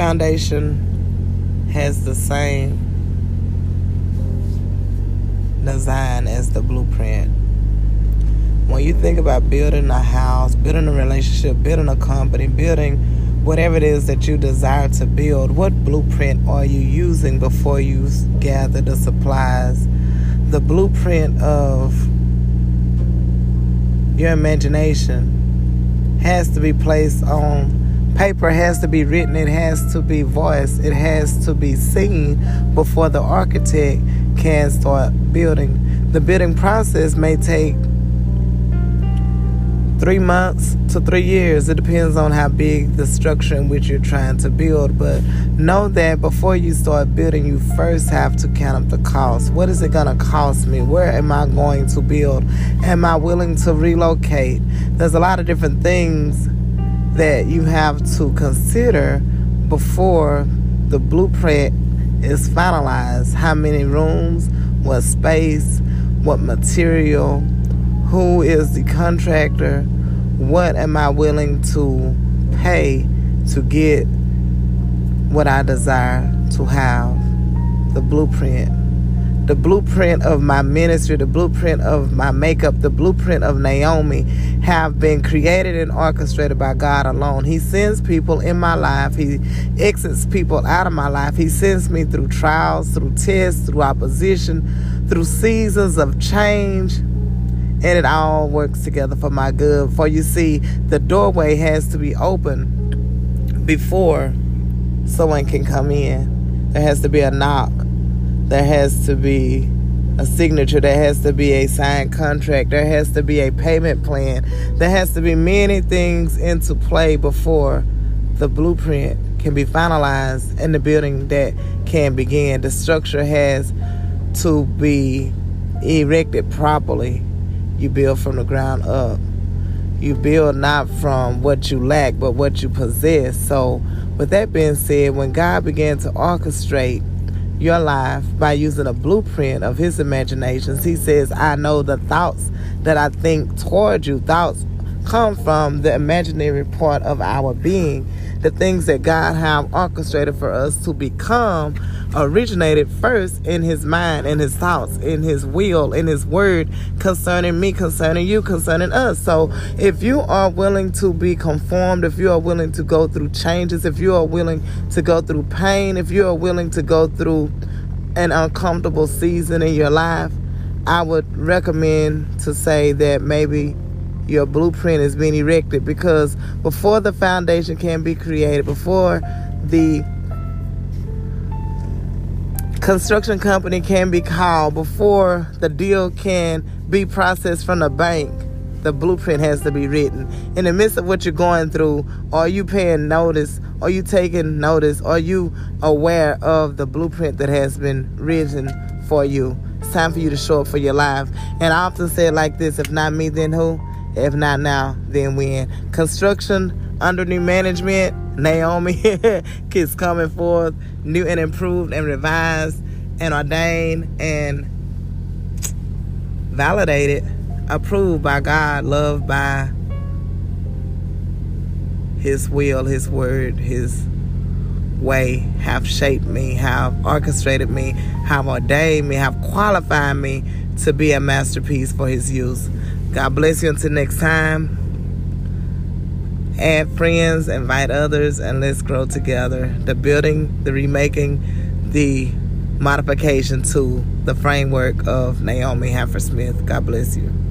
foundation has the same design as the blueprint. When you think about building a house, building a relationship, building a company, building whatever it is that you desire to build, what blueprint are you using before you gather the supplies? The blueprint of your imagination has to be placed on paper has to be written it has to be voiced it has to be seen before the architect can start building the building process may take three months to three years. It depends on how big the structure in which you're trying to build. But know that before you start building, you first have to count up the cost. What is it going to cost me? Where am I going to build? Am I willing to relocate? There's a lot of different things that you have to consider before the blueprint is finalized. How many rooms? What space? What material? Who is the contractor? What am I willing to pay to get what I desire to have? The blueprint. The blueprint of my ministry, the blueprint of my makeup, the blueprint of Naomi have been created and orchestrated by God alone. He sends people in my life. He exits people out of my life. He sends me through trials, through tests, through opposition, through seasons of change and it all works together for my good. For you see, the doorway has to be open before someone can come in. There has to be a knock. There has to be a signature. There has to be a signed contract. There has to be a payment plan. There has to be many things into play before the blueprint can be finalized and the building that can begin. The structure has to be erected properly you build from the ground up. You build not from what you lack, but what you possess. So, with that being said, when God began to orchestrate your life by using a blueprint of His imaginations, He says, I know the thoughts that I think toward you. Thoughts come from the imaginary part of our being the things that God have orchestrated for us to become originated first in his mind, in his thoughts, in his will, in his word concerning me, concerning you, concerning us. So if you are willing to be conformed, if you are willing to go through changes, if you are willing to go through pain, if you are willing to go through an uncomfortable season in your life, I would recommend to say that maybe your blueprint is being erected because before the foundation can be created, before the construction company can be called, before the deal can be processed from the bank, the blueprint has to be written. In the midst of what you're going through, are you paying notice? Are you taking notice? Are you aware of the blueprint that has been written for you? It's time for you to show up for your life. And I often say it like this if not me, then who? If not now, then when. Construction under new management, Naomi is coming forth, new and improved and revised and ordained and validated, approved by God, loved by His will, His word, His way have shaped me, have orchestrated me, have ordained me, have qualified me to be a masterpiece for His use. God bless you until next time. Add friends, invite others, and let's grow together. The building, the remaking, the modification to the framework of Naomi Smith. God bless you.